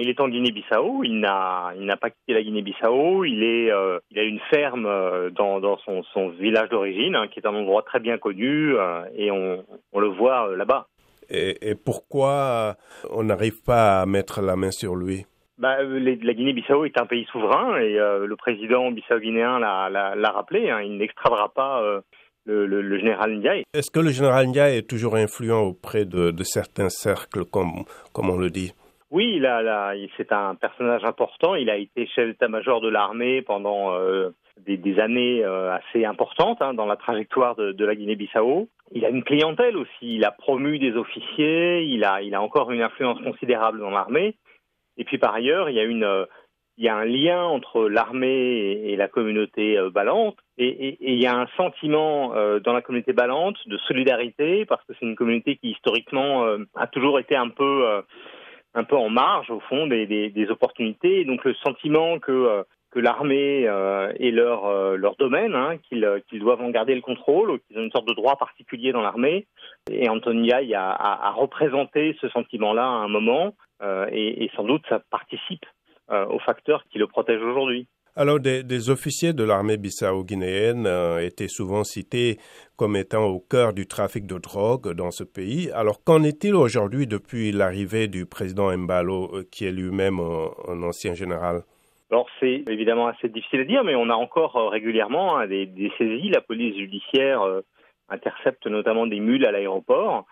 il est en Guinée-Bissau. Il n'a, il n'a pas quitté la Guinée-Bissau. Il est, euh, il a une ferme euh, dans, dans son, son village d'origine, hein, qui est un endroit très bien connu, euh, et on, on le voit là-bas. Et, et pourquoi on n'arrive pas à mettre la main sur lui? Bah, les, la Guinée-Bissau est un pays souverain et le président bissau-guinéen l'a, l'a, l'a rappelé. Hein, il n'extradera pas le, le, le, général Ndiaye. Est-ce que le général Ndiaye est toujours influent auprès de, de certains cercles, comme, comme on le dit? Oui, il a, là, c'est un personnage important. Il a été chef d'état-major de l'armée pendant euh, des, des, années euh, assez importantes hein, dans la trajectoire de, de la Guinée-Bissau. Il a une clientèle aussi. Il a promu des officiers. Il a, il a encore une influence considérable dans l'armée. Et puis par ailleurs, il y a une, euh, il y a un lien entre l'armée et, la communauté euh, ballante. Et, et, et, il y a un sentiment euh, dans la communauté ballante de solidarité parce que c'est une communauté qui historiquement a toujours été un peu un peu en marge au fond des, des, des opportunités. Et donc le sentiment que euh, que l'armée euh, est leur euh, leur domaine, hein, qu'ils qu'ils doivent en garder le contrôle, qu'ils ont une sorte de droit particulier dans l'armée. Et Antonia a, a, a, représenté ce sentiment-là à un moment, et, et, sans doute ça participe aux facteurs qui le protègent aujourd'hui. Alors, des, officiers de l'armée bissau-guinéenne euh, étaient souvent cités comme étant au cœur du trafic de drogue dans ce pays. Alors, qu'en est-il aujourd'hui depuis l'arrivée du président Mbalo, euh, qui est lui-même un, ancien général? Alors, c'est évidemment assez difficile à dire, mais on a encore euh, régulièrement hein, des, des, saisies. La police judiciaire intercepte notamment des mules à l'aéroport.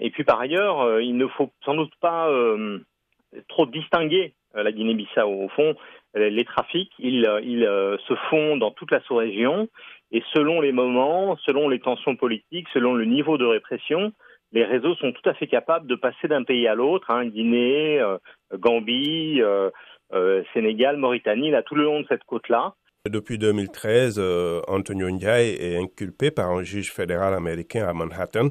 Et puis, par ailleurs, il ne faut sans doute pas trop distinguer la Guinée-Bissau. Au fond, les trafics, ils, ils se font dans toute la sous-région et selon les moments, selon les tensions politiques, selon le niveau de répression, les réseaux sont tout à fait capables de passer d'un pays à l'autre, hein, Guinée, euh, Gambie, euh, euh, Sénégal, Mauritanie, là tout le long de cette côte-là. Depuis 2013, euh, Antonio Ndiaye est inculpé par un juge fédéral américain à Manhattan.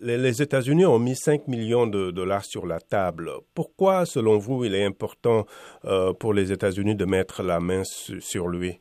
Les, États-Unis ont mis 5 millions de dollars sur la table. Pourquoi, selon vous, il est important euh, pour les États-Unis de mettre la main su sur lui?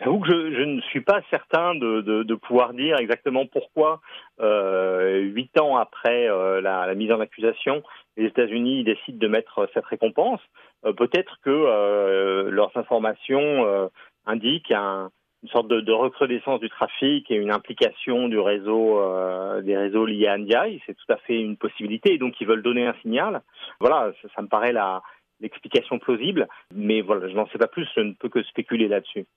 Je, ne suis pas certain de, pouvoir dire exactement pourquoi, euh, huit ans après la, mise en accusation, les États-Unis décident de mettre cette récompense. Peut-être que leurs informations indique un, une sorte de, de, recrudescence du trafic et une implication du réseau, euh, des réseaux liés à Ndiaye. C'est tout à fait une possibilité. Et donc, ils veulent donner un signal. Voilà, ça, ça me paraît la, l'explication plausible. Mais voilà, je n'en sais pas plus. Je ne peux que spéculer là-dessus.